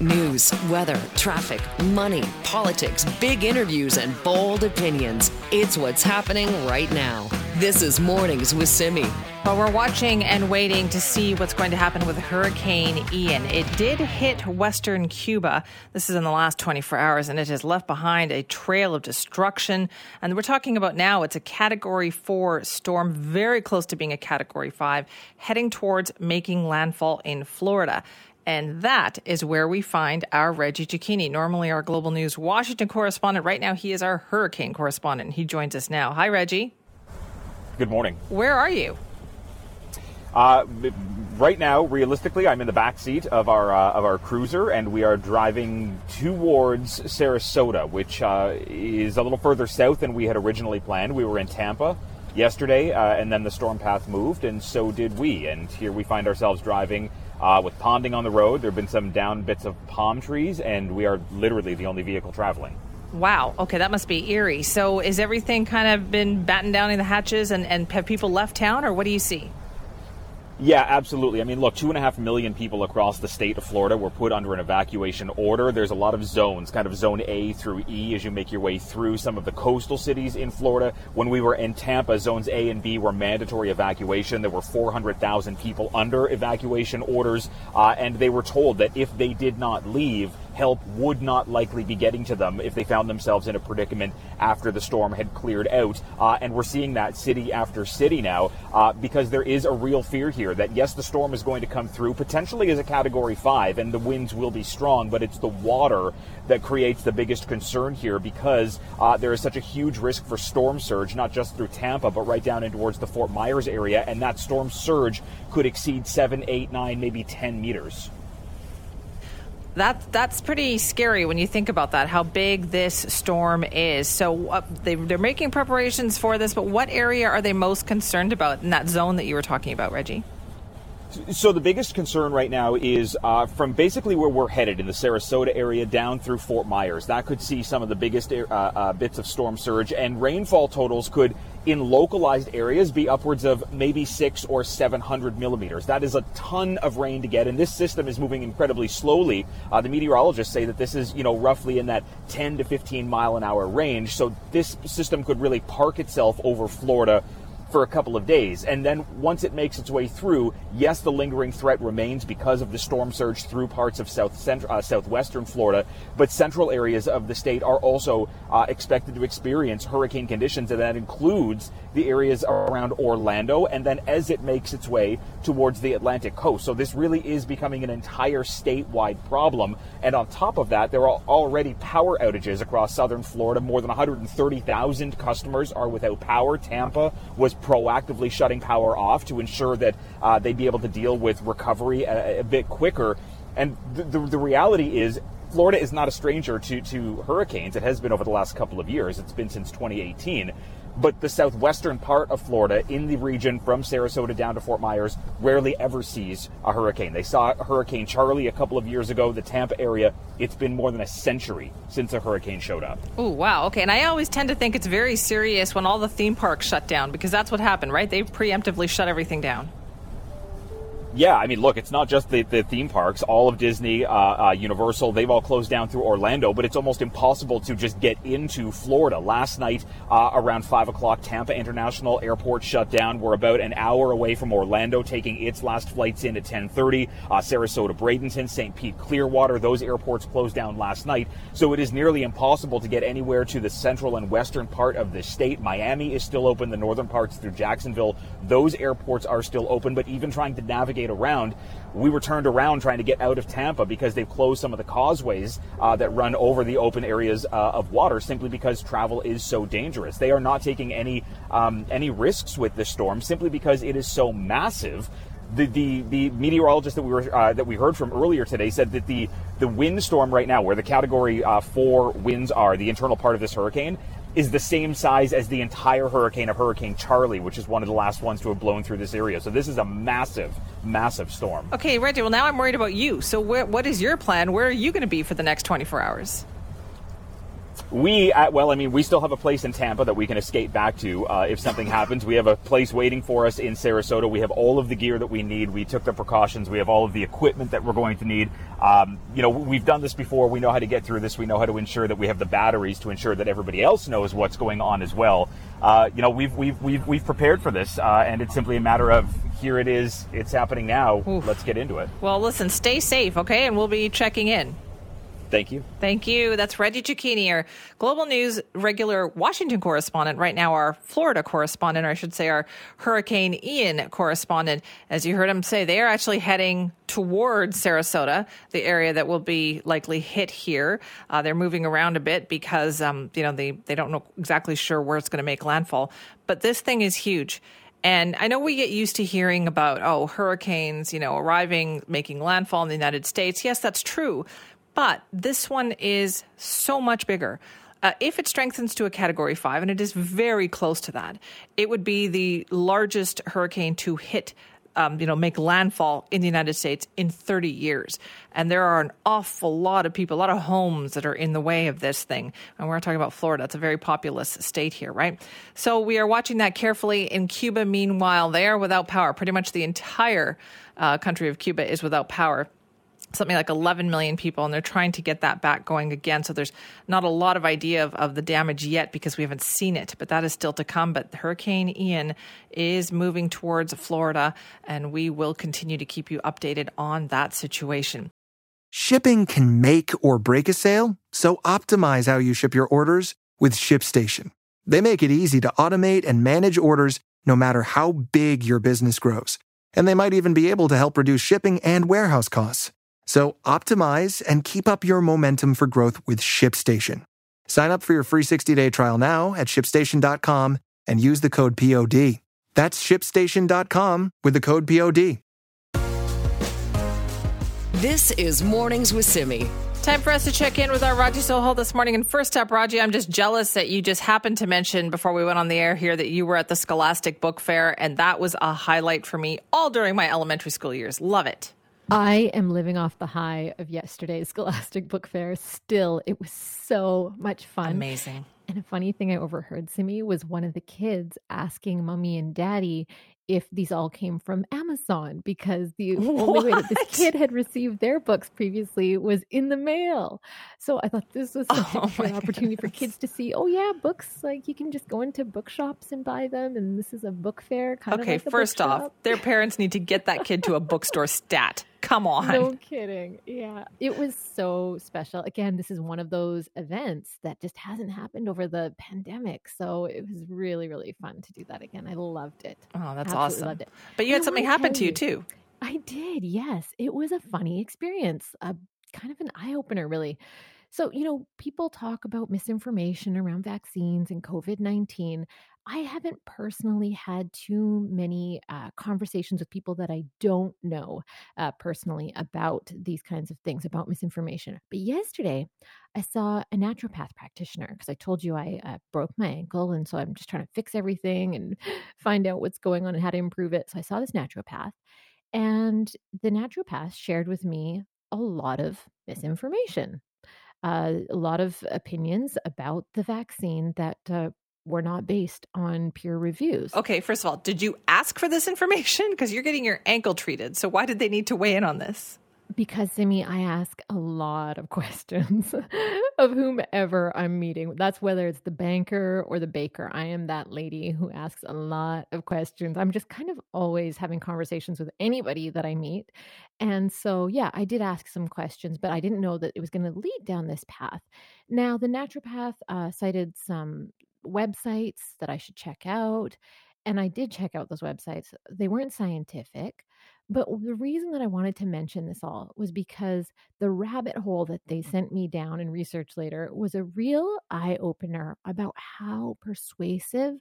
News, weather, traffic, money, politics, big interviews, and bold opinions. It's what's happening right now. This is Mornings with Simi. Well, we're watching and waiting to see what's going to happen with Hurricane Ian. It did hit western Cuba. This is in the last 24 hours, and it has left behind a trail of destruction. And we're talking about now, it's a Category 4 storm, very close to being a Category 5, heading towards making landfall in Florida. And that is where we find our Reggie Cecchini, normally our Global News Washington correspondent. Right now, he is our hurricane correspondent. He joins us now. Hi, Reggie. Good morning. Where are you? Uh, right now, realistically, I'm in the back seat of our uh, of our cruiser, and we are driving towards Sarasota, which uh, is a little further south than we had originally planned. We were in Tampa yesterday, uh, and then the storm path moved, and so did we. And here we find ourselves driving uh, with ponding on the road. There have been some down bits of palm trees, and we are literally the only vehicle traveling. Wow. Okay, that must be eerie. So, is everything kind of been battened down in the hatches, and, and have people left town, or what do you see? Yeah, absolutely. I mean, look, two and a half million people across the state of Florida were put under an evacuation order. There's a lot of zones, kind of zone A through E, as you make your way through some of the coastal cities in Florida. When we were in Tampa, zones A and B were mandatory evacuation. There were 400,000 people under evacuation orders, uh, and they were told that if they did not leave, help would not likely be getting to them if they found themselves in a predicament after the storm had cleared out. Uh, and we're seeing that city after city now uh, because there is a real fear here that, yes, the storm is going to come through potentially as a category five and the winds will be strong, but it's the water that creates the biggest concern here because uh, there is such a huge risk for storm surge, not just through Tampa, but right down in towards the Fort Myers area. And that storm surge could exceed seven, eight, nine, maybe 10 meters. That that's pretty scary when you think about that. How big this storm is. So uh, they, they're making preparations for this, but what area are they most concerned about in that zone that you were talking about, Reggie? So the biggest concern right now is uh, from basically where we're headed in the Sarasota area down through Fort Myers. That could see some of the biggest uh, uh, bits of storm surge, and rainfall totals could, in localized areas, be upwards of maybe six or seven hundred millimeters. That is a ton of rain to get, and this system is moving incredibly slowly. Uh, the meteorologists say that this is, you know, roughly in that 10 to 15 mile an hour range. So this system could really park itself over Florida for a couple of days. And then once it makes its way through, yes, the lingering threat remains because of the storm surge through parts of south uh, southwestern Florida, but central areas of the state are also uh, expected to experience hurricane conditions, and that includes the areas around Orlando, and then as it makes its way towards the Atlantic coast. So this really is becoming an entire statewide problem. And on top of that, there are already power outages across southern Florida. More than 130,000 customers are without power. Tampa was proactively shutting power off to ensure that uh, they'd be able to deal with recovery a, a bit quicker. And the, the, the reality is, Florida is not a stranger to, to hurricanes. It has been over the last couple of years. It's been since 2018 but the southwestern part of Florida, in the region from Sarasota down to Fort Myers, rarely ever sees a hurricane. They saw Hurricane Charley a couple of years ago, the Tampa area. It's been more than a century since a hurricane showed up. Oh, wow. Okay. And I always tend to think it's very serious when all the theme parks shut down because that's what happened, right? They preemptively shut everything down yeah, I mean, look, it's not just the, the theme parks. All of Disney, uh, uh, Universal, they've all closed down through Orlando, but it's almost impossible to just get into Florida. Last night, uh, around 5 o'clock, Tampa International Airport shut down. We're about an hour away from Orlando, taking its last flights in at 1030. Uh, Sarasota, Bradenton, St. Pete, Clearwater, those airports closed down last night. So it is nearly impossible to get anywhere to the central and western part of the state. Miami is still open, the northern parts through Jacksonville. Those airports are still open, but even trying to navigate around. We were turned around trying to get out of Tampa because they've closed some of the causeways uh, that run over the open areas uh, of water simply because travel is so dangerous. They are not taking any um, any risks with this storm simply because it is so massive the, the, the meteorologist that we were uh, that we heard from earlier today said that the the windstorm right now, where the Category uh, Four winds are, the internal part of this hurricane, is the same size as the entire hurricane of Hurricane Charley, which is one of the last ones to have blown through this area. So this is a massive, massive storm. Okay, Reggie. Well, now I'm worried about you. So wh- what is your plan? Where are you going to be for the next 24 hours? We, uh, well, I mean, we still have a place in Tampa that we can escape back to uh, if something happens. We have a place waiting for us in Sarasota. We have all of the gear that we need. We took the precautions. We have all of the equipment that we're going to need. Um, you know, we've done this before. We know how to get through this. We know how to ensure that we have the batteries to ensure that everybody else knows what's going on as well. Uh, you know, we've we've we've we've prepared for this, uh, and it's simply a matter of here it is. It's happening now. Oof. Let's get into it. Well, listen, stay safe, okay, and we'll be checking in. Thank you. Thank you. That's Reggie Cecchini, our Global News regular Washington correspondent. Right now, our Florida correspondent, or I should say, our Hurricane Ian correspondent. As you heard him say, they are actually heading towards Sarasota, the area that will be likely hit here. Uh, they're moving around a bit because, um, you know, they, they don't know exactly sure where it's going to make landfall. But this thing is huge. And I know we get used to hearing about, oh, hurricanes, you know, arriving, making landfall in the United States. Yes, that's true. But this one is so much bigger. Uh, if it strengthens to a category five, and it is very close to that, it would be the largest hurricane to hit, um, you know, make landfall in the United States in 30 years. And there are an awful lot of people, a lot of homes that are in the way of this thing. And we're talking about Florida. It's a very populous state here, right? So we are watching that carefully. In Cuba, meanwhile, they are without power. Pretty much the entire uh, country of Cuba is without power something like 11 million people, and they're trying to get that back going again. So there's not a lot of idea of, of the damage yet because we haven't seen it, but that is still to come. But Hurricane Ian is moving towards Florida, and we will continue to keep you updated on that situation. Shipping can make or break a sale, so optimize how you ship your orders with ShipStation. They make it easy to automate and manage orders no matter how big your business grows. And they might even be able to help reduce shipping and warehouse costs. So optimize and keep up your momentum for growth with ShipStation. Sign up for your free 60-day trial now at shipstation.com and use the code POD. That's shipstation.com with the code POD. This is Mornings with Simi. Time for us to check in with our Raji Sohal this morning. And first up, Raji, I'm just jealous that you just happened to mention before we went on the air here that you were at the Scholastic Book Fair, and that was a highlight for me all during my elementary school years. Love it. I am living off the high of yesterday's Scholastic Book Fair. Still, it was so much fun. Amazing. And a funny thing I overheard, Simi, was one of the kids asking mommy and daddy if these all came from Amazon because the what? only way that this kid had received their books previously was in the mail. So I thought this was oh a good opportunity goodness. for kids to see, oh yeah, books like you can just go into bookshops and buy them and this is a book fair kind okay, of like first off, their parents need to get that kid to a bookstore stat. Come on. No kidding. Yeah. It was so special. Again, this is one of those events that just hasn't happened over the pandemic. So it was really, really fun to do that again. I loved it. Oh, that's Absolutely awesome. Loved it. But you had something happen to you too. I did. Yes. It was a funny experience. A kind of an eye opener, really. So, you know, people talk about misinformation around vaccines and COVID 19. I haven't personally had too many uh, conversations with people that I don't know uh, personally about these kinds of things, about misinformation. But yesterday, I saw a naturopath practitioner because I told you I uh, broke my ankle. And so I'm just trying to fix everything and find out what's going on and how to improve it. So I saw this naturopath. And the naturopath shared with me a lot of misinformation uh, a lot of opinions about the vaccine that uh, were not based on peer reviews. Okay, first of all, did you ask for this information? Because you're getting your ankle treated. So why did they need to weigh in on this? Because, Simi, I ask a lot of questions of whomever I'm meeting. That's whether it's the banker or the baker. I am that lady who asks a lot of questions. I'm just kind of always having conversations with anybody that I meet. And so, yeah, I did ask some questions, but I didn't know that it was going to lead down this path. Now, the naturopath uh, cited some websites that I should check out. And I did check out those websites. They weren't scientific. But the reason that I wanted to mention this all was because the rabbit hole that they sent me down in research later was a real eye opener about how persuasive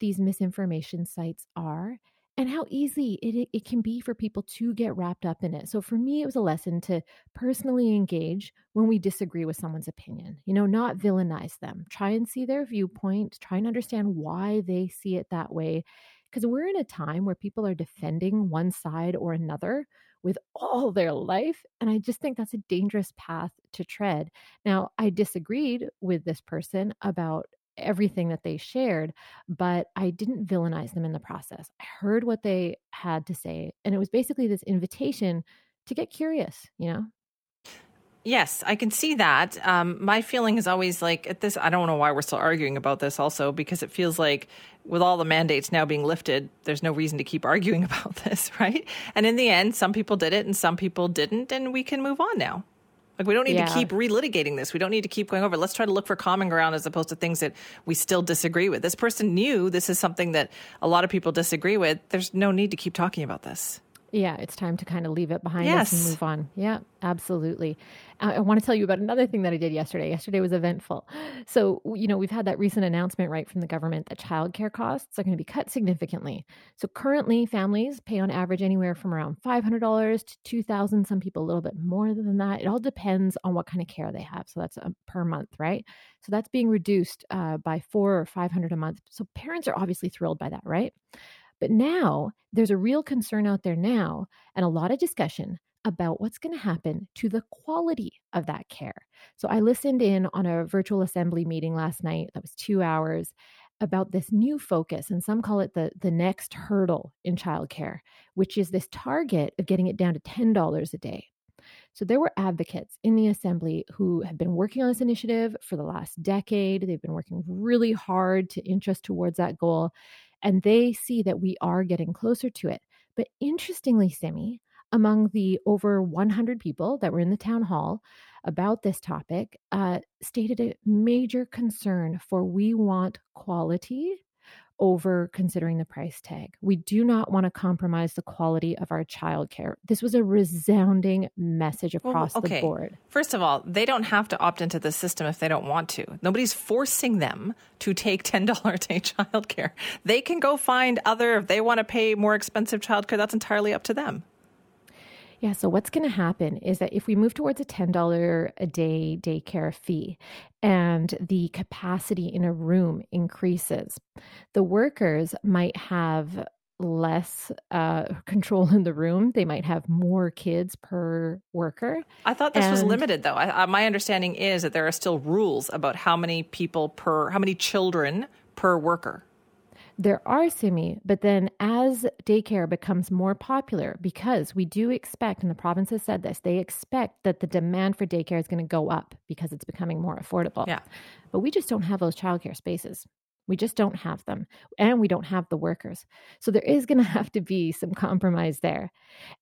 these misinformation sites are and how easy it, it can be for people to get wrapped up in it. So for me, it was a lesson to personally engage when we disagree with someone's opinion, you know, not villainize them. Try and see their viewpoint, try and understand why they see it that way. Because we're in a time where people are defending one side or another with all their life. And I just think that's a dangerous path to tread. Now, I disagreed with this person about everything that they shared, but I didn't villainize them in the process. I heard what they had to say, and it was basically this invitation to get curious, you know? Yes, I can see that. Um, my feeling is always like at this. I don't know why we're still arguing about this. Also, because it feels like with all the mandates now being lifted, there's no reason to keep arguing about this, right? And in the end, some people did it and some people didn't, and we can move on now. Like we don't need yeah. to keep relitigating this. We don't need to keep going over. Let's try to look for common ground as opposed to things that we still disagree with. This person knew this is something that a lot of people disagree with. There's no need to keep talking about this. Yeah, it's time to kind of leave it behind yes. us and move on. Yeah, absolutely. I, I want to tell you about another thing that I did yesterday. Yesterday was eventful. So, you know, we've had that recent announcement right from the government that childcare costs are going to be cut significantly. So, currently, families pay on average anywhere from around $500 to 2,000. Some people a little bit more than that. It all depends on what kind of care they have. So, that's a, per month, right? So, that's being reduced uh, by four or 500 a month. So, parents are obviously thrilled by that, right? But now there's a real concern out there now and a lot of discussion about what's going to happen to the quality of that care. So I listened in on a virtual assembly meeting last night that was 2 hours about this new focus and some call it the the next hurdle in childcare, which is this target of getting it down to $10 a day. So there were advocates in the assembly who have been working on this initiative for the last decade. They've been working really hard to inch us towards that goal and they see that we are getting closer to it. But interestingly, Simi, among the over 100 people that were in the town hall about this topic, uh, stated a major concern for we want quality over considering the price tag. We do not want to compromise the quality of our childcare. This was a resounding message oh, across well, okay. the board. First of all, they don't have to opt into the system if they don't want to. Nobody's forcing them to take $10 a day childcare. They can go find other, if they want to pay more expensive childcare, that's entirely up to them. Yeah, so what's going to happen is that if we move towards a $10 a day daycare fee and the capacity in a room increases, the workers might have less uh, control in the room. They might have more kids per worker. I thought this and, was limited, though. I, my understanding is that there are still rules about how many people per, how many children per worker. There are Simi, but then as daycare becomes more popular, because we do expect, and the province has said this, they expect that the demand for daycare is going to go up because it's becoming more affordable. Yeah. But we just don't have those childcare spaces. We just don't have them, and we don't have the workers. So there is going to have to be some compromise there.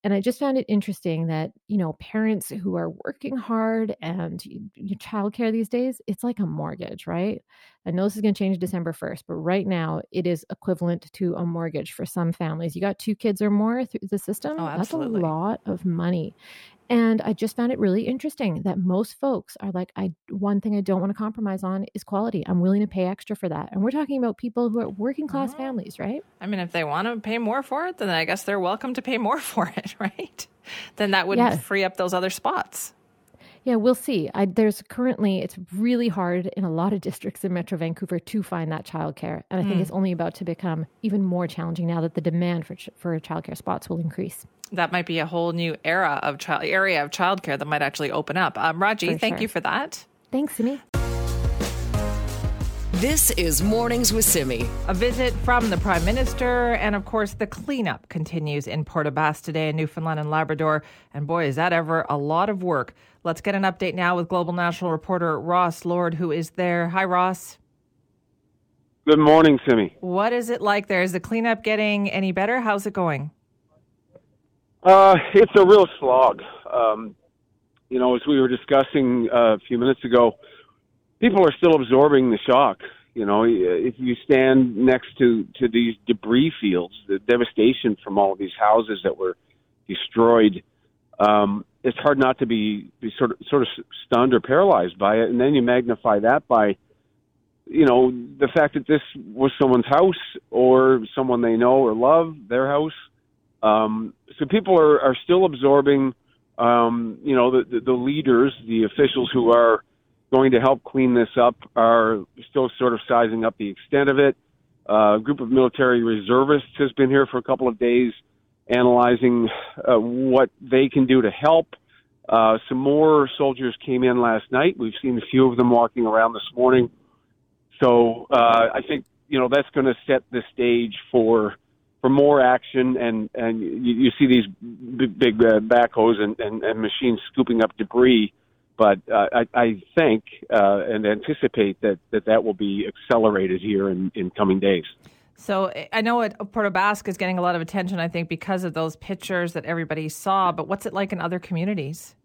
And I just found it interesting that, you know, parents who are working hard and your childcare these days, it's like a mortgage, right? I know this is going to change December 1st, but right now it is equivalent to a mortgage for some families. You got two kids or more through the system, oh, that's a lot of money. And I just found it really interesting that most folks are like, I one thing I don't want to compromise on is quality. I'm willing to pay extra for that. And we're talking about people who are working class oh. families, right? I mean, if they want to pay more for it, then I guess they're welcome to pay more for it, right? Then that would yeah. free up those other spots. Yeah, we'll see. I, there's currently, it's really hard in a lot of districts in Metro Vancouver to find that childcare. And I think mm. it's only about to become even more challenging now that the demand for, for childcare spots will increase that might be a whole new era of child area of childcare that might actually open up. Um, Raji, for thank sure. you for that. Thanks, Simi. This is Mornings with Simi. A visit from the Prime Minister, and of course, the cleanup continues in Port aux Basques today in Newfoundland and Labrador. And boy, is that ever a lot of work. Let's get an update now with Global National reporter Ross Lord, who is there. Hi, Ross. Good morning, Simi. What is it like there? Is the cleanup getting any better? How's it going? Uh, it's a real slog. Um, you know, as we were discussing uh, a few minutes ago, people are still absorbing the shock. You know, if you stand next to to these debris fields, the devastation from all of these houses that were destroyed, um, it's hard not to be, be sort of sort of stunned or paralyzed by it. And then you magnify that by, you know, the fact that this was someone's house or someone they know or love, their house um, so people are, are still absorbing, um, you know, the, the, the leaders, the officials who are going to help clean this up are still sort of sizing up the extent of it. Uh, a group of military reservists has been here for a couple of days, analyzing uh, what they can do to help. Uh, some more soldiers came in last night. We've seen a few of them walking around this morning. So uh, I think you know that's going to set the stage for for more action, and and you, you see these big, big uh, backhoes and, and, and machines scooping up debris. But uh, I, I think uh, and anticipate that, that that will be accelerated here in, in coming days. So I know it, Port aux Basques is getting a lot of attention, I think, because of those pictures that everybody saw. But what's it like in other communities?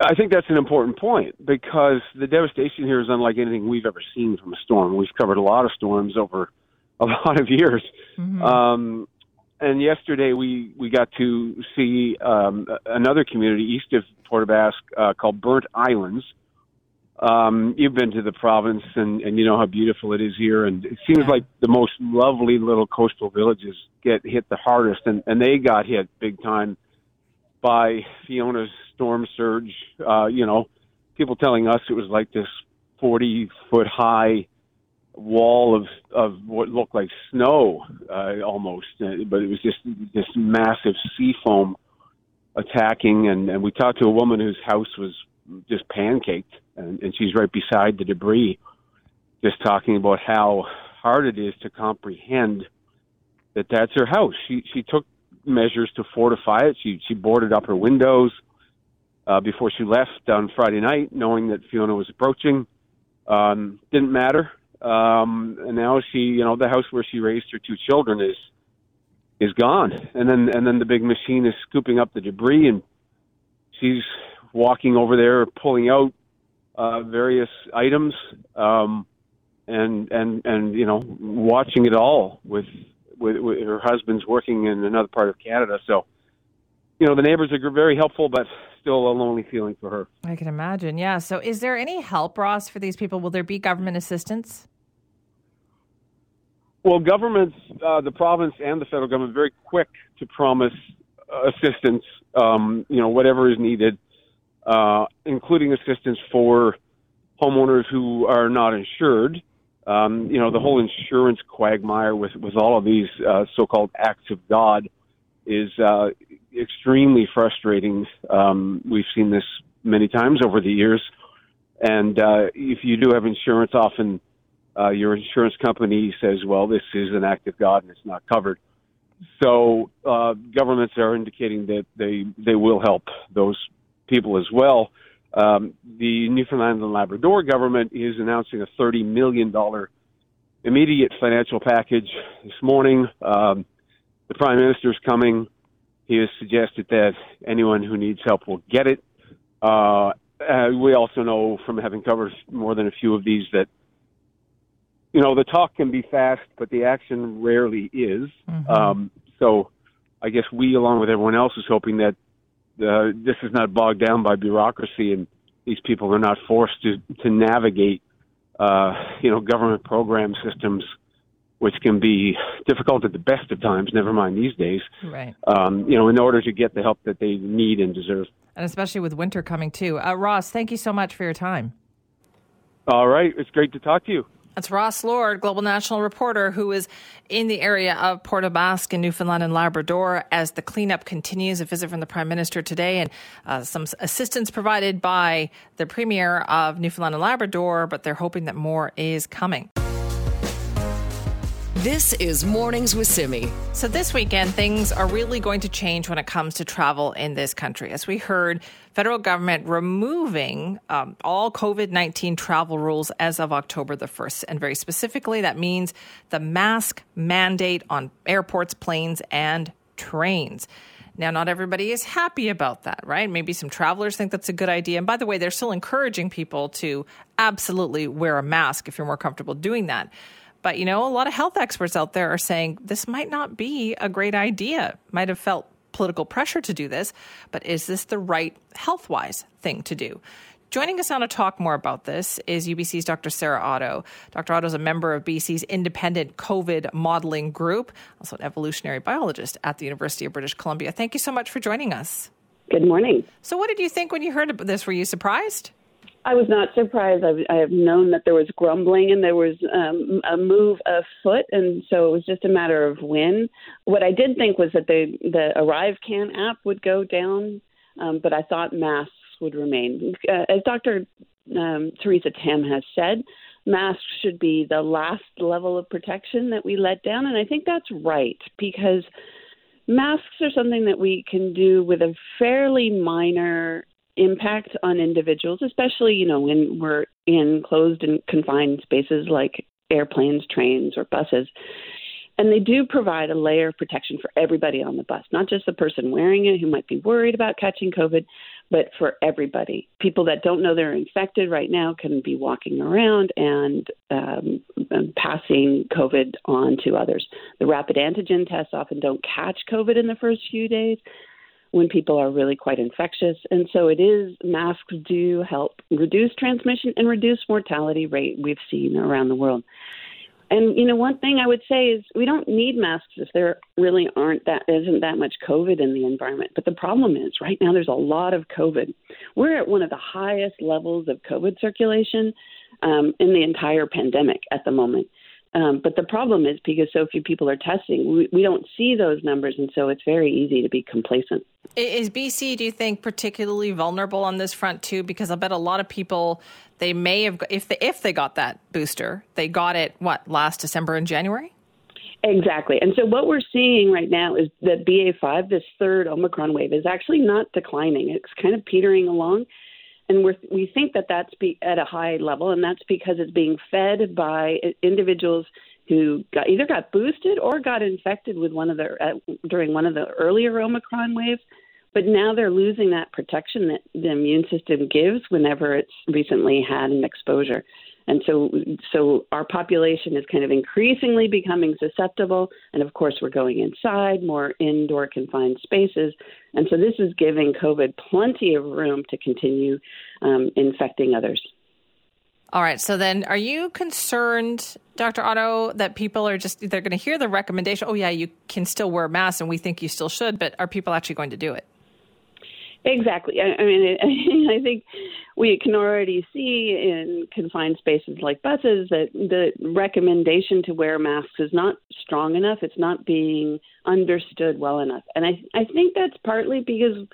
I think that's an important point because the devastation here is unlike anything we've ever seen from a storm. We've covered a lot of storms over a lot of years. Mm-hmm. Um, and yesterday we, we got to see um, another community east of Port aux Basques uh, called Burnt Islands. Um, you've been to the province and, and you know how beautiful it is here. And it seems yeah. like the most lovely little coastal villages get hit the hardest. And, and they got hit big time by Fiona's storm surge. Uh, you know, people telling us it was like this 40 foot high wall of of what looked like snow uh, almost, uh, but it was just this massive sea foam attacking. And, and we talked to a woman whose house was just pancaked, and, and she's right beside the debris, just talking about how hard it is to comprehend that that's her house. She she took measures to fortify it. She she boarded up her windows uh, before she left on Friday night, knowing that Fiona was approaching. Um, didn't matter. Um, and now she, you know, the house where she raised her two children is is gone. And then and then the big machine is scooping up the debris, and she's walking over there, pulling out uh, various items, um, and and and you know, watching it all with, with with her husband's working in another part of Canada. So, you know, the neighbors are very helpful, but still a lonely feeling for her. I can imagine. Yeah. So, is there any help, Ross, for these people? Will there be government assistance? Well, governments, uh, the province and the federal government, very quick to promise uh, assistance. Um, you know, whatever is needed, uh, including assistance for homeowners who are not insured. Um, you know, the whole insurance quagmire with with all of these uh, so-called acts of God is uh, extremely frustrating. Um, we've seen this many times over the years, and if you do have insurance, often uh, your insurance company says, "Well, this is an act of God and it's not covered." So uh, governments are indicating that they they will help those people as well. Um, the Newfoundland and Labrador government is announcing a thirty million dollar immediate financial package this morning. Um, the prime minister is coming. He has suggested that anyone who needs help will get it. Uh, uh, we also know from having covered more than a few of these that you know the talk can be fast, but the action rarely is. Mm-hmm. Um, so I guess we, along with everyone else, is hoping that uh, this is not bogged down by bureaucracy and these people are not forced to to navigate uh, you know government program systems which can be difficult at the best of times, never mind these days. Right. Um, you know, in order to get the help that they need and deserve. And especially with winter coming too. Uh, Ross, thank you so much for your time. All right. It's great to talk to you. That's Ross Lord, Global National reporter, who is in the area of Port aux Basques in Newfoundland and Labrador as the cleanup continues. A visit from the Prime Minister today and uh, some assistance provided by the Premier of Newfoundland and Labrador, but they're hoping that more is coming. This is Mornings with Simi. So, this weekend, things are really going to change when it comes to travel in this country. As we heard, federal government removing um, all COVID 19 travel rules as of October the 1st. And very specifically, that means the mask mandate on airports, planes, and trains. Now, not everybody is happy about that, right? Maybe some travelers think that's a good idea. And by the way, they're still encouraging people to absolutely wear a mask if you're more comfortable doing that. But, you know, a lot of health experts out there are saying this might not be a great idea, might have felt political pressure to do this, but is this the right health wise thing to do? Joining us now to talk more about this is UBC's Dr. Sarah Otto. Dr. Otto is a member of BC's independent COVID modeling group, also an evolutionary biologist at the University of British Columbia. Thank you so much for joining us. Good morning. So, what did you think when you heard about this? Were you surprised? I was not surprised. I've, I have known that there was grumbling and there was um, a move afoot, and so it was just a matter of when. What I did think was that the the ArriveCan app would go down, um, but I thought masks would remain. Uh, as Dr. Um, Theresa Tam has said, masks should be the last level of protection that we let down, and I think that's right because masks are something that we can do with a fairly minor impact on individuals, especially, you know, when we're in closed and confined spaces like airplanes, trains, or buses. And they do provide a layer of protection for everybody on the bus, not just the person wearing it who might be worried about catching COVID, but for everybody. People that don't know they're infected right now can be walking around and, um, and passing COVID on to others. The rapid antigen tests often don't catch COVID in the first few days when people are really quite infectious. And so it is, masks do help reduce transmission and reduce mortality rate we've seen around the world. And you know, one thing I would say is we don't need masks if there really aren't that isn't that much COVID in the environment. But the problem is right now there's a lot of COVID. We're at one of the highest levels of COVID circulation um, in the entire pandemic at the moment. Um, but the problem is because so few people are testing, we, we don't see those numbers, and so it's very easy to be complacent. Is BC, do you think, particularly vulnerable on this front too? Because I bet a lot of people they may have, if they if they got that booster, they got it what last December and January. Exactly. And so what we're seeing right now is that BA5, this third Omicron wave, is actually not declining. It's kind of petering along and we we think that that's be, at a high level, and that's because it's being fed by individuals who got, either got boosted or got infected with one of the uh, during one of the earlier Omicron waves. But now they're losing that protection that the immune system gives whenever it's recently had an exposure. And so, so our population is kind of increasingly becoming susceptible. And of course, we're going inside, more indoor confined spaces. And so this is giving COVID plenty of room to continue um, infecting others. All right. So then, are you concerned, Dr. Otto, that people are just, they're going to hear the recommendation, oh, yeah, you can still wear masks and we think you still should, but are people actually going to do it? Exactly. I, I mean, I think we can already see in confined spaces like buses that the recommendation to wear masks is not strong enough. It's not being understood well enough. And I, I think that's partly because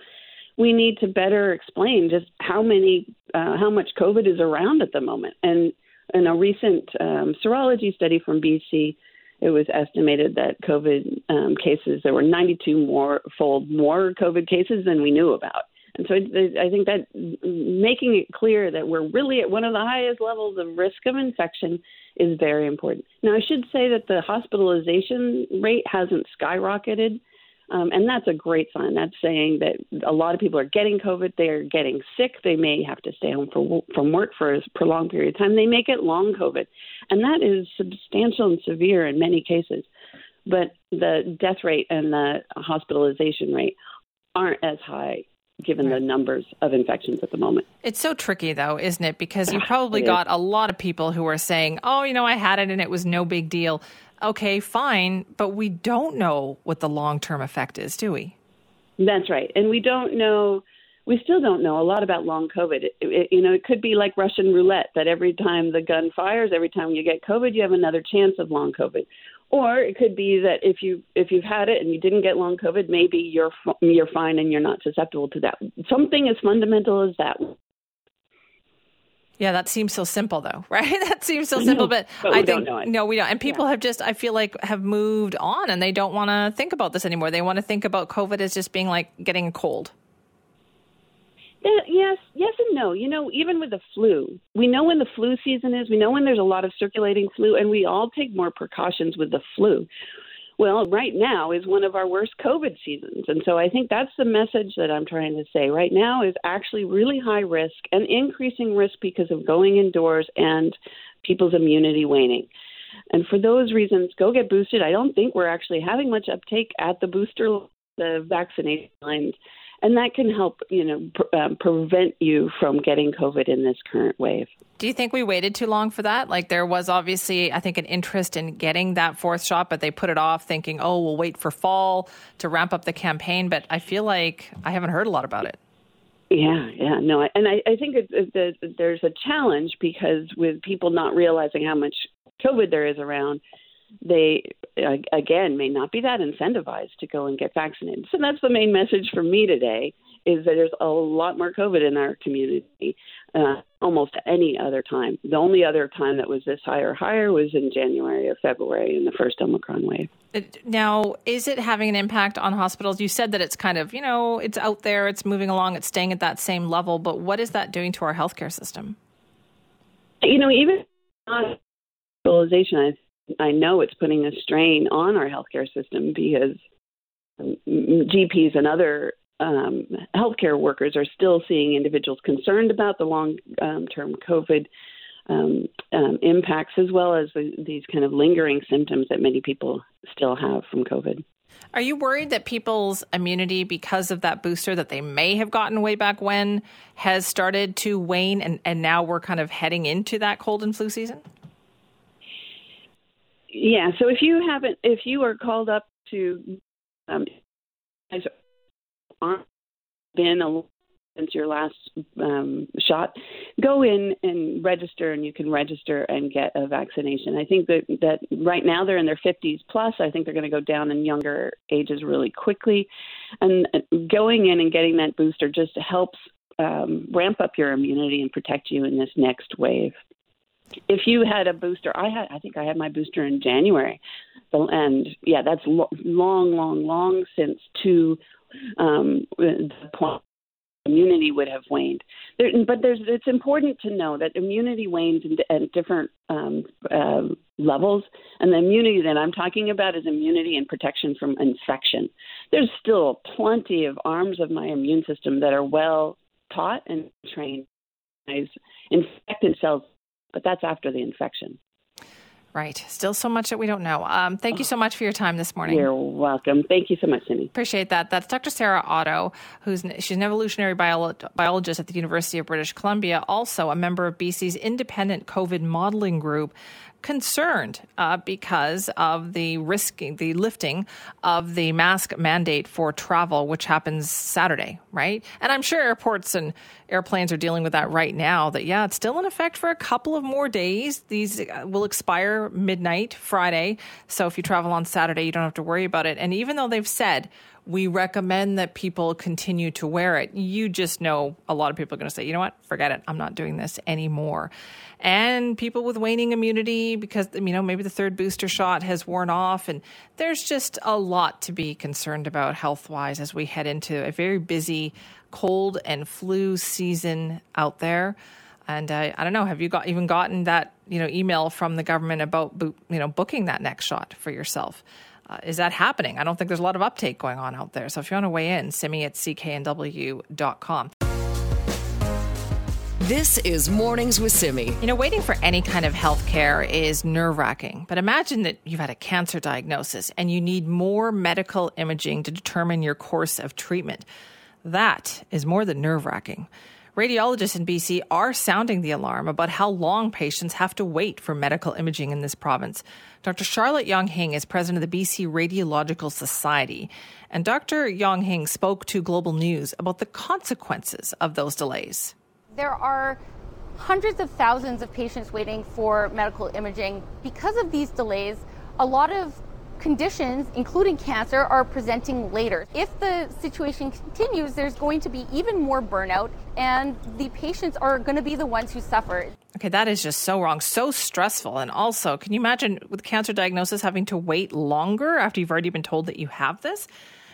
we need to better explain just how many, uh, how much COVID is around at the moment. And in a recent um, serology study from BC, it was estimated that COVID um, cases, there were 92 more fold more COVID cases than we knew about. And so I think that making it clear that we're really at one of the highest levels of risk of infection is very important. Now, I should say that the hospitalization rate hasn't skyrocketed. Um, and that's a great sign. That's saying that a lot of people are getting COVID. They're getting sick. They may have to stay home for, from work for a prolonged period of time. They may get long COVID. And that is substantial and severe in many cases. But the death rate and the hospitalization rate aren't as high given the numbers of infections at the moment. It's so tricky, though, isn't it? Because you probably got a lot of people who are saying, oh, you know, I had it and it was no big deal. Okay, fine, but we don't know what the long term effect is, do we? That's right. And we don't know. We still don't know a lot about long COVID. It, it, you know, it could be like Russian roulette that every time the gun fires, every time you get COVID, you have another chance of long COVID. Or it could be that if you if you've had it and you didn't get long COVID, maybe you're you're fine and you're not susceptible to that. Something as fundamental as that. Yeah, that seems so simple, though, right? that seems so simple, but, but I think no, we don't. And people yeah. have just, I feel like, have moved on, and they don't want to think about this anymore. They want to think about COVID as just being like getting a cold. Uh, yes, yes, and no. You know, even with the flu, we know when the flu season is. We know when there's a lot of circulating flu, and we all take more precautions with the flu. Well, right now is one of our worst COVID seasons. And so I think that's the message that I'm trying to say. Right now is actually really high risk and increasing risk because of going indoors and people's immunity waning. And for those reasons, go get boosted. I don't think we're actually having much uptake at the booster, the vaccination lines and that can help you know pr- um, prevent you from getting covid in this current wave. Do you think we waited too long for that? Like there was obviously i think an interest in getting that fourth shot but they put it off thinking oh we'll wait for fall to ramp up the campaign. But i feel like i haven't heard a lot about it. Yeah, yeah, no, and I, I think it, it, there's a challenge because with people not realizing how much COVID there is around, they again may not be that incentivized to go and get vaccinated. So that's the main message for me today is that there's a lot more COVID in our community uh, almost any other time. The only other time that was this high or higher was in January or February in the first Omicron wave. Now, is it having an impact on hospitals? You said that it's kind of, you know, it's out there, it's moving along, it's staying at that same level, but what is that doing to our healthcare system? You know, even hospitalization, I, I know it's putting a strain on our healthcare system because GPs and other um, healthcare workers are still seeing individuals concerned about the long um, term COVID um, um, impacts, as well as the, these kind of lingering symptoms that many people still have from COVID. Are you worried that people's immunity, because of that booster that they may have gotten way back when, has started to wane and, and now we're kind of heading into that cold and flu season? Yeah, so if you haven't, if you are called up to um, aren't been a since your last um, shot, go in and register, and you can register and get a vaccination. I think that that right now they're in their 50s plus. I think they're going to go down in younger ages really quickly, and going in and getting that booster just helps um, ramp up your immunity and protect you in this next wave. If you had a booster, I had. I think I had my booster in January, and yeah, that's lo- long, long, long since two um, the point immunity would have waned. There, but there's, it's important to know that immunity wanes at different um, uh, levels, and the immunity that I'm talking about is immunity and protection from infection. There's still plenty of arms of my immune system that are well taught and trained infected cells, but that's after the infection. Right. Still so much that we don't know. Um, thank you so much for your time this morning. You're welcome. Thank you so much, Cindy. Appreciate that. That's Dr. Sarah Otto, who's she's an evolutionary bio- biologist at the University of British Columbia, also a member of BC's independent COVID modeling group concerned uh, because of the risking, the lifting of the mask mandate for travel, which happens Saturday, right? And I'm sure airports and airplanes are dealing with that right now. That yeah, it's still in effect for a couple of more days. These uh, will expire midnight Friday, so if you travel on Saturday, you don't have to worry about it. And even though they've said we recommend that people continue to wear it. You just know a lot of people are going to say, you know what, forget it. I'm not doing this anymore and people with waning immunity because you know maybe the third booster shot has worn off and there's just a lot to be concerned about health wise as we head into a very busy cold and flu season out there and uh, I don't know have you got even gotten that you know email from the government about you know booking that next shot for yourself uh, is that happening? I don't think there's a lot of uptake going on out there. So if you want to weigh in, send me at cknw.com. This is Mornings with Simi. You know, waiting for any kind of health care is nerve wracking, but imagine that you've had a cancer diagnosis and you need more medical imaging to determine your course of treatment. That is more than nerve wracking. Radiologists in BC are sounding the alarm about how long patients have to wait for medical imaging in this province. Dr. Charlotte Yong Hing is president of the BC Radiological Society. And Dr. Yong Hing spoke to Global News about the consequences of those delays. There are hundreds of thousands of patients waiting for medical imaging. Because of these delays, a lot of conditions, including cancer, are presenting later. If the situation continues, there's going to be even more burnout, and the patients are going to be the ones who suffer. Okay, that is just so wrong, so stressful. And also, can you imagine with cancer diagnosis having to wait longer after you've already been told that you have this?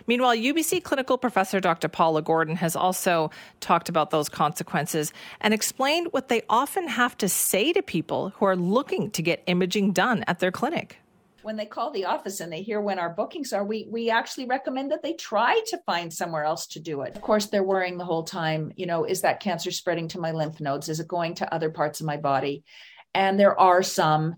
Meanwhile, UBC clinical professor Dr. Paula Gordon has also talked about those consequences and explained what they often have to say to people who are looking to get imaging done at their clinic when they call the office and they hear when our bookings are, we we actually recommend that they try to find somewhere else to do it. Of course, they're worrying the whole time, you know, is that cancer spreading to my lymph nodes? Is it going to other parts of my body? And there are some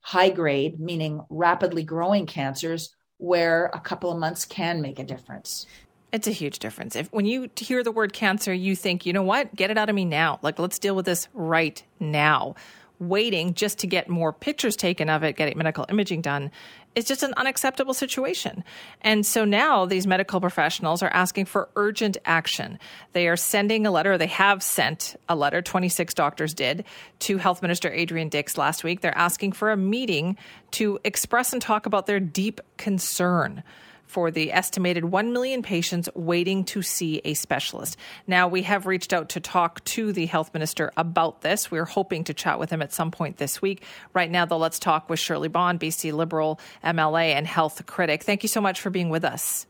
high grade, meaning rapidly growing cancers where a couple of months can make a difference. It's a huge difference. If when you hear the word cancer, you think, you know what, get it out of me now. Like, let's deal with this right now. Waiting just to get more pictures taken of it, getting medical imaging done, is just an unacceptable situation. And so now these medical professionals are asking for urgent action. They are sending a letter, they have sent a letter, 26 doctors did, to Health Minister Adrian Dix last week. They're asking for a meeting to express and talk about their deep concern for the estimated 1 million patients waiting to see a specialist. Now, we have reached out to talk to the health minister about this. We're hoping to chat with him at some point this week. Right now, though, let's talk with Shirley Bond, BC Liberal MLA and health critic. Thank you so much for being with us.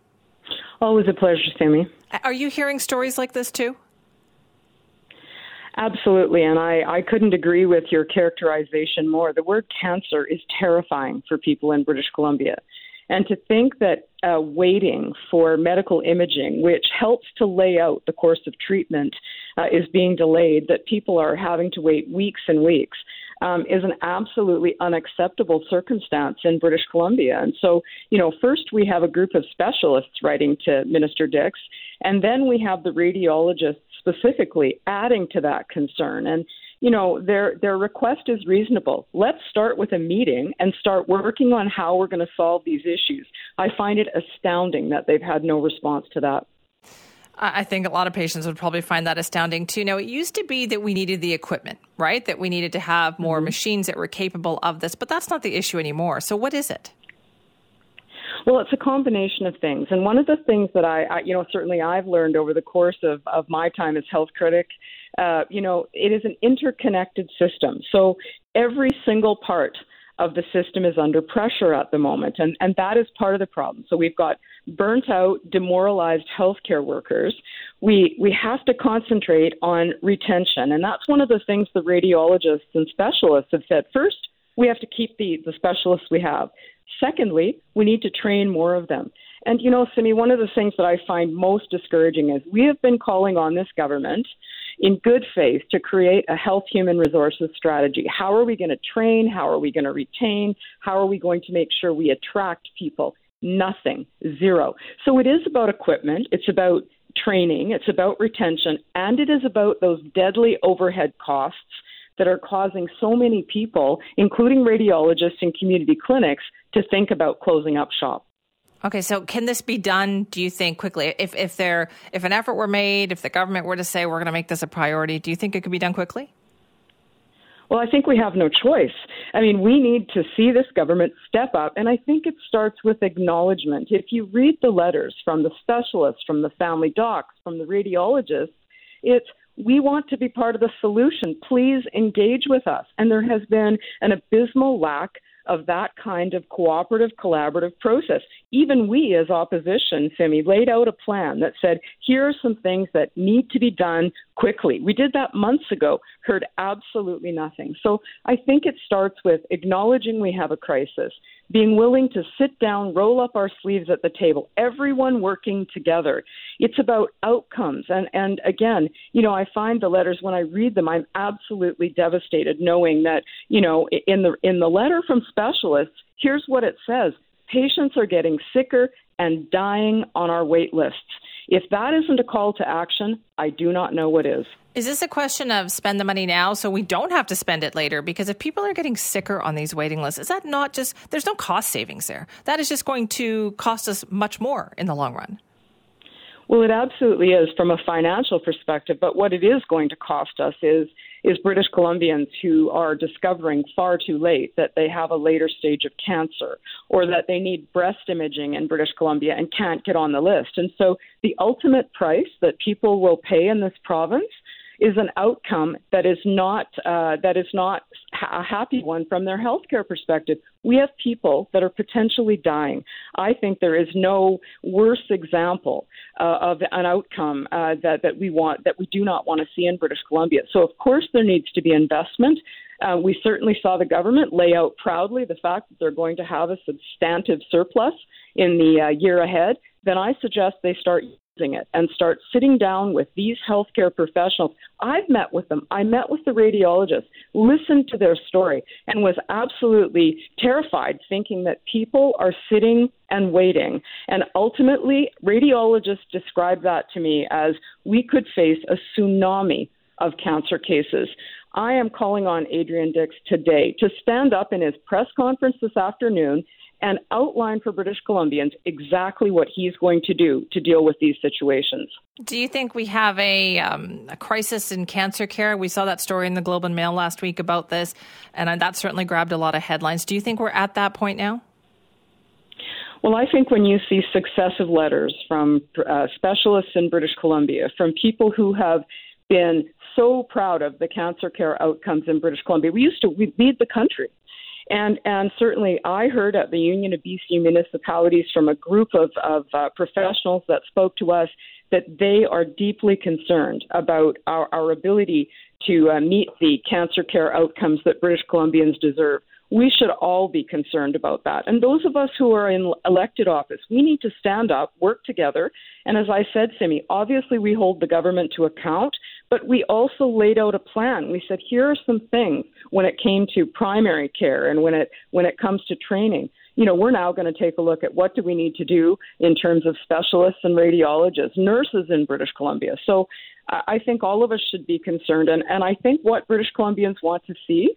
Always a pleasure, Sammy. Are you hearing stories like this too? Absolutely, and I, I couldn't agree with your characterization more. The word cancer is terrifying for people in British Columbia. And to think that uh, waiting for medical imaging, which helps to lay out the course of treatment, uh, is being delayed, that people are having to wait weeks and weeks, um, is an absolutely unacceptable circumstance in British Columbia. And so, you know, first we have a group of specialists writing to Minister Dix, and then we have the radiologists specifically adding to that concern. And you know, their their request is reasonable. Let's start with a meeting and start working on how we're going to solve these issues. I find it astounding that they've had no response to that. I think a lot of patients would probably find that astounding too. Now, it used to be that we needed the equipment, right? That we needed to have more mm-hmm. machines that were capable of this, but that's not the issue anymore. So, what is it? Well, it's a combination of things. And one of the things that I, I you know, certainly I've learned over the course of, of my time as health critic uh, you know, it is an interconnected system. So every single part of the system is under pressure at the moment, and, and that is part of the problem. So we've got burnt out, demoralized healthcare workers. We we have to concentrate on retention, and that's one of the things the radiologists and specialists have said. First, we have to keep the, the specialists we have. Secondly, we need to train more of them. And you know, Simi, one of the things that I find most discouraging is we have been calling on this government in good faith to create a health human resources strategy. How are we going to train? How are we going to retain? How are we going to make sure we attract people? Nothing, zero. So it is about equipment, it's about training, it's about retention, and it is about those deadly overhead costs that are causing so many people, including radiologists and community clinics, to think about closing up shop. Okay, so can this be done? Do you think quickly? If if there if an effort were made, if the government were to say we're going to make this a priority, do you think it could be done quickly? Well, I think we have no choice. I mean, we need to see this government step up, and I think it starts with acknowledgement. If you read the letters from the specialists, from the family docs, from the radiologists, it's we want to be part of the solution. Please engage with us. And there has been an abysmal lack of that kind of cooperative, collaborative process. Even we, as opposition, Simi, laid out a plan that said, here are some things that need to be done quickly. We did that months ago, heard absolutely nothing. So I think it starts with acknowledging we have a crisis, being willing to sit down, roll up our sleeves at the table, everyone working together. It's about outcomes. And, and again, you know, I find the letters when I read them, I'm absolutely devastated knowing that, you know, in the, in the letter from specialists, here's what it says. Patients are getting sicker and dying on our wait lists. If that isn't a call to action, I do not know what is. Is this a question of spend the money now so we don't have to spend it later? Because if people are getting sicker on these waiting lists, is that not just, there's no cost savings there. That is just going to cost us much more in the long run. Well, it absolutely is from a financial perspective, but what it is going to cost us is is British Columbians who are discovering far too late that they have a later stage of cancer or that they need breast imaging in British Columbia and can't get on the list. And so the ultimate price that people will pay in this province is an outcome that is not uh, that is not a happy one from their healthcare perspective. We have people that are potentially dying. I think there is no worse example uh, of an outcome uh, that that we want that we do not want to see in British Columbia. So of course there needs to be investment. Uh, we certainly saw the government lay out proudly the fact that they're going to have a substantive surplus in the uh, year ahead. Then I suggest they start it and start sitting down with these healthcare professionals. I've met with them. I met with the radiologists, listened to their story, and was absolutely terrified thinking that people are sitting and waiting. And ultimately, radiologists described that to me as we could face a tsunami of cancer cases. I am calling on Adrian Dix today to stand up in his press conference this afternoon and outline for British Columbians exactly what he's going to do to deal with these situations. Do you think we have a, um, a crisis in cancer care? We saw that story in the Globe and Mail last week about this, and that certainly grabbed a lot of headlines. Do you think we're at that point now? Well, I think when you see successive letters from uh, specialists in British Columbia, from people who have been so proud of the cancer care outcomes in British Columbia, we used to we lead the country and and certainly, I heard at the Union of BC Municipalities from a group of of uh, professionals that spoke to us that they are deeply concerned about our, our ability to uh, meet the cancer care outcomes that British Columbians deserve. We should all be concerned about that. And those of us who are in elected office, we need to stand up, work together. And as I said, Simi, obviously we hold the government to account, but we also laid out a plan. We said, here are some things when it came to primary care and when it when it comes to training. You know, we're now going to take a look at what do we need to do in terms of specialists and radiologists, nurses in British Columbia. So I think all of us should be concerned. And, and I think what British Columbians want to see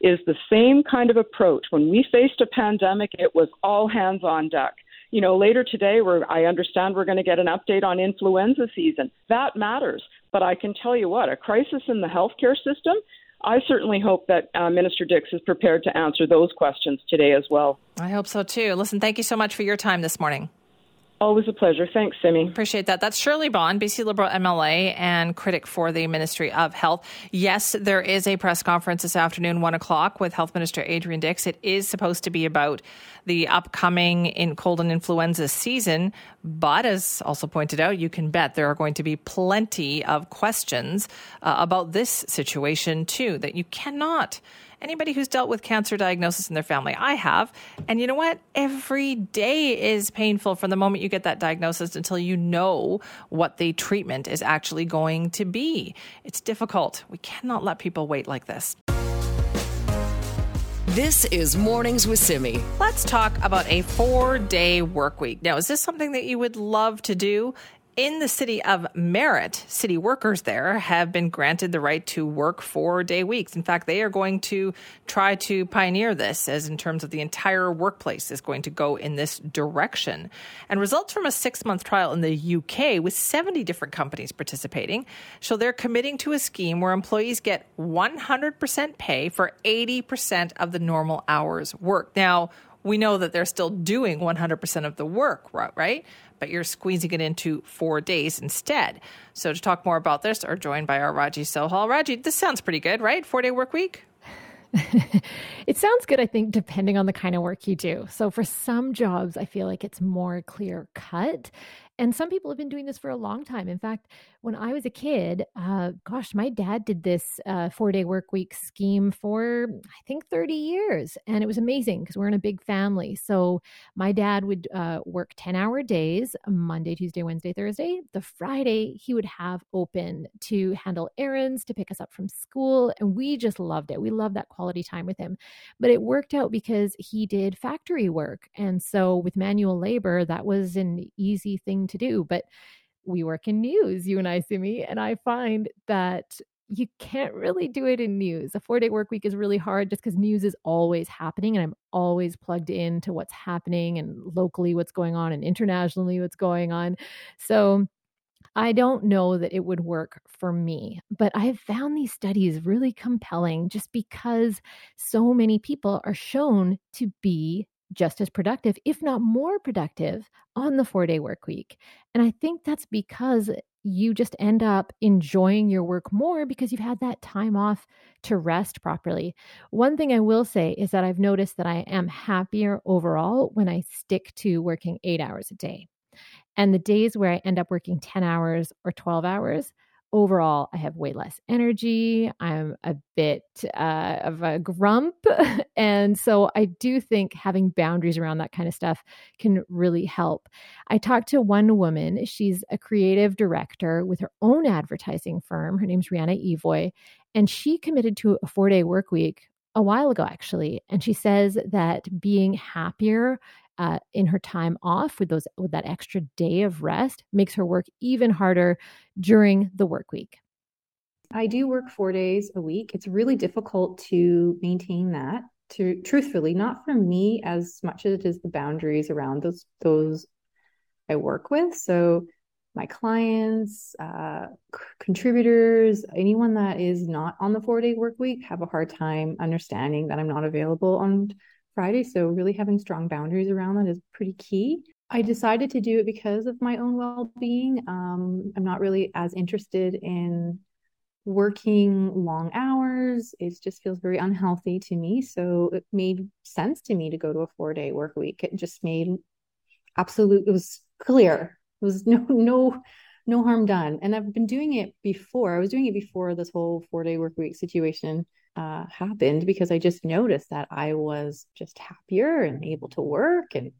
is the same kind of approach. When we faced a pandemic, it was all hands on deck you know, later today, we're, I understand we're going to get an update on influenza season. That matters. But I can tell you what, a crisis in the healthcare system, I certainly hope that uh, Minister Dix is prepared to answer those questions today as well. I hope so too. Listen, thank you so much for your time this morning. Always a pleasure. Thanks, Simi. Appreciate that. That's Shirley Bond, BC Liberal MLA and critic for the Ministry of Health. Yes, there is a press conference this afternoon, one o'clock, with Health Minister Adrian Dix. It is supposed to be about the upcoming in cold and influenza season, but as also pointed out, you can bet there are going to be plenty of questions uh, about this situation too. That you cannot anybody who's dealt with cancer diagnosis in their family. I have. And you know what? Every day is painful from the moment you get that diagnosis until you know what the treatment is actually going to be. It's difficult. We cannot let people wait like this. This is Mornings with Simi. Let's talk about a four day work week. Now, is this something that you would love to do? In the city of Merritt, city workers there have been granted the right to work four day weeks. In fact, they are going to try to pioneer this as in terms of the entire workplace is going to go in this direction. And results from a six month trial in the UK with 70 different companies participating show they're committing to a scheme where employees get 100% pay for 80% of the normal hours worked. Now, we know that they're still doing 100% of the work, right? But you're squeezing it into four days instead. So to talk more about this, are joined by our Raji Sohal. Raji, this sounds pretty good, right? Four day work week. it sounds good, I think, depending on the kind of work you do. So, for some jobs, I feel like it's more clear cut. And some people have been doing this for a long time. In fact, when I was a kid, uh, gosh, my dad did this uh, four day work week scheme for, I think, 30 years. And it was amazing because we're in a big family. So my dad would uh, work 10 hour days Monday, Tuesday, Wednesday, Thursday. The Friday, he would have open to handle errands, to pick us up from school. And we just loved it. We loved that quality time with him. But it worked out because he did factory work. And so with manual labor, that was an easy thing to do. But we work in news, you and I, Simi, and I find that you can't really do it in news. A four day work week is really hard just because news is always happening and I'm always plugged in to what's happening and locally what's going on and internationally what's going on. So I don't know that it would work for me, but I have found these studies really compelling just because so many people are shown to be just as productive, if not more productive, on the four day work week. And I think that's because you just end up enjoying your work more because you've had that time off to rest properly. One thing I will say is that I've noticed that I am happier overall when I stick to working eight hours a day. And the days where I end up working 10 hours or 12 hours, overall, I have way less energy. I'm a bit uh, of a grump. and so I do think having boundaries around that kind of stuff can really help. I talked to one woman, she's a creative director with her own advertising firm. Her name's Rihanna Evoy, and she committed to a four day work week a while ago, actually. And she says that being happier uh, in her time off with those with that extra day of rest makes her work even harder during the work week. I do work four days a week. It's really difficult to maintain that. To truthfully, not for me as much as it is the boundaries around those those I work with. So my clients, uh, c- contributors, anyone that is not on the four day work week have a hard time understanding that I'm not available on Friday. So really having strong boundaries around that is pretty key. I decided to do it because of my own well being. Um, I'm not really as interested in working long hours. It just feels very unhealthy to me. So it made sense to me to go to a four day work week. It just made absolute, it was clear. It was no, no, no harm done. And I've been doing it before. I was doing it before this whole four day work week situation uh, happened because I just noticed that I was just happier and able to work and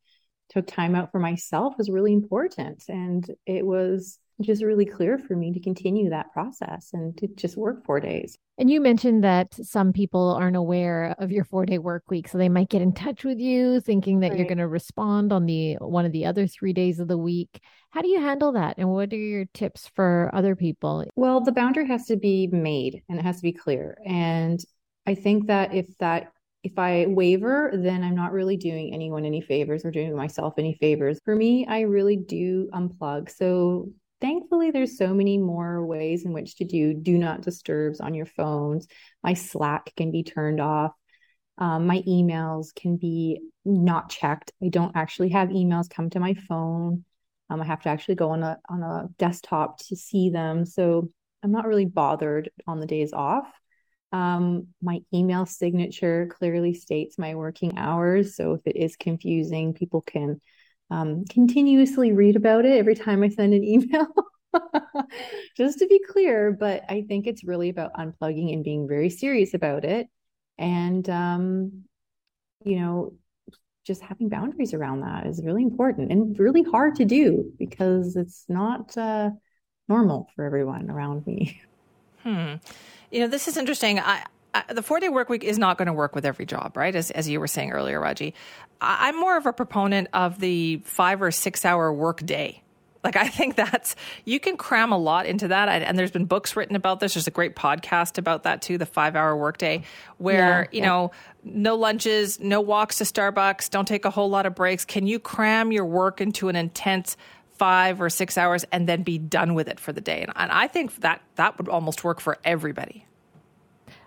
took time out for myself was really important. And it was just really clear for me to continue that process and to just work four days. And you mentioned that some people aren't aware of your four day work week. So they might get in touch with you thinking that right. you're going to respond on the one of the other three days of the week. How do you handle that? And what are your tips for other people? Well, the boundary has to be made and it has to be clear. And I think that if that if I waver, then I'm not really doing anyone any favors or doing myself any favors. For me, I really do unplug. So thankfully there's so many more ways in which to do do not disturbs on your phones. My slack can be turned off. Um, my emails can be not checked. I don't actually have emails come to my phone. Um, i have to actually go on a on a desktop to see them. So i'm not really bothered on the days off. Um, my email signature clearly states my working hours. So if it is confusing people can um, continuously read about it every time I send an email. Just to be clear, but I think it's really about unplugging and being very serious about it. And, um, you know, just having boundaries around that is really important and really hard to do because it's not uh, normal for everyone around me. Hmm. You know, this is interesting. I, the four day work week is not going to work with every job, right? As, as you were saying earlier, Raji. I, I'm more of a proponent of the five or six hour work day. Like, I think that's, you can cram a lot into that. And there's been books written about this. There's a great podcast about that too, the five hour workday, where, yeah, you yeah. know, no lunches, no walks to Starbucks, don't take a whole lot of breaks. Can you cram your work into an intense five or six hours and then be done with it for the day? And, and I think that that would almost work for everybody.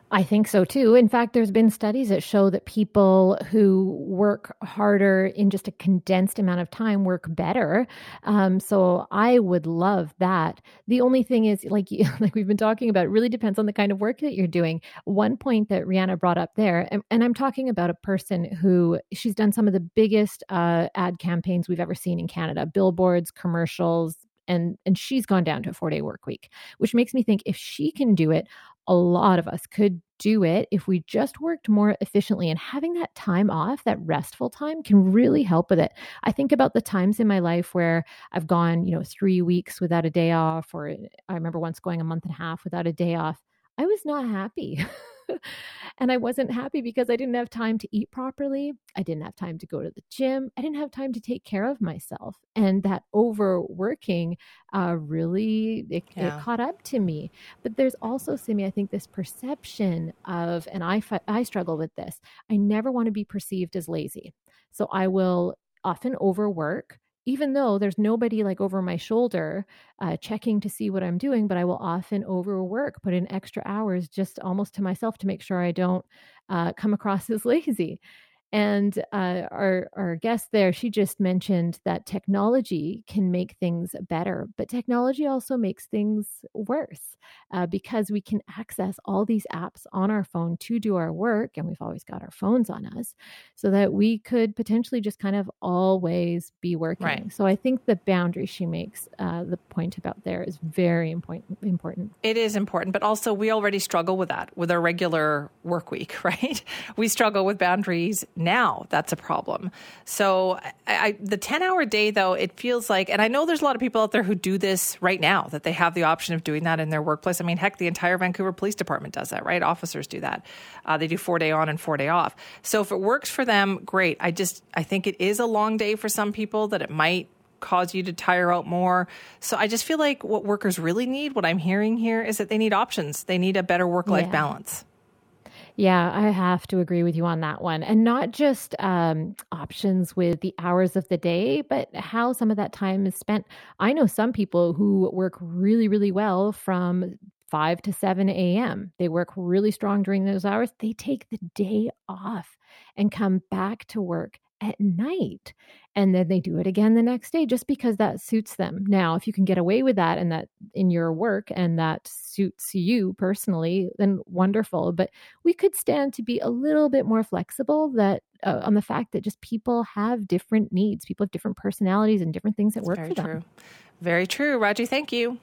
I think so too. In fact, there's been studies that show that people who work harder in just a condensed amount of time work better. Um, so I would love that. The only thing is, like like we've been talking about, it really depends on the kind of work that you're doing. One point that Rihanna brought up there, and, and I'm talking about a person who she's done some of the biggest uh, ad campaigns we've ever seen in Canada, billboards, commercials, and and she's gone down to a four day work week which makes me think if she can do it a lot of us could do it if we just worked more efficiently and having that time off that restful time can really help with it. I think about the times in my life where i've gone you know 3 weeks without a day off or eh, i remember once going a month and a half without a day off. I was not happy and I wasn't happy because I didn't have time to eat properly. I didn't have time to go to the gym. I didn't have time to take care of myself. And that overworking uh, really it, yeah. it caught up to me. But there's also, Simi, I think this perception of, and I I struggle with this. I never want to be perceived as lazy, so I will often overwork even though there's nobody like over my shoulder uh, checking to see what I'm doing, but I will often overwork, put in extra hours just almost to myself to make sure I don't uh, come across as lazy. And uh, our our guest there, she just mentioned that technology can make things better, but technology also makes things worse uh, because we can access all these apps on our phone to do our work, and we've always got our phones on us, so that we could potentially just kind of always be working. Right. So I think the boundary she makes, uh, the point about there, is very important. Important. It is important, but also we already struggle with that with our regular work week, right? We struggle with boundaries now that's a problem. So I, I, the 10 hour day, though, it feels like, and I know there's a lot of people out there who do this right now, that they have the option of doing that in their workplace. I mean, heck, the entire Vancouver Police Department does that, right? Officers do that. Uh, they do four day on and four day off. So if it works for them, great. I just, I think it is a long day for some people that it might cause you to tire out more. So I just feel like what workers really need, what I'm hearing here, is that they need options. They need a better work life yeah. balance. Yeah, I have to agree with you on that one. And not just um, options with the hours of the day, but how some of that time is spent. I know some people who work really, really well from 5 to 7 a.m. They work really strong during those hours. They take the day off and come back to work at night and then they do it again the next day just because that suits them. Now, if you can get away with that and that in your work and that suits you personally, then wonderful. But we could stand to be a little bit more flexible that uh, on the fact that just people have different needs, people have different personalities and different things that That's work for them. True. Very true. Raji, thank you.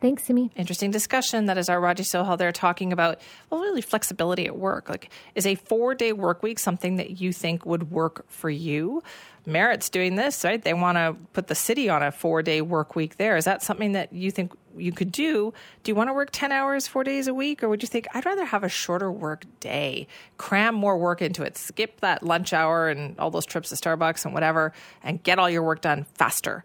Thanks, Simi. Interesting discussion. That is our Raji Sohal there talking about, well, really flexibility at work. Like, is a four day work week something that you think would work for you? Merritt's doing this, right? They want to put the city on a four day work week there. Is that something that you think you could do? Do you want to work 10 hours, four days a week? Or would you think, I'd rather have a shorter work day, cram more work into it, skip that lunch hour and all those trips to Starbucks and whatever, and get all your work done faster?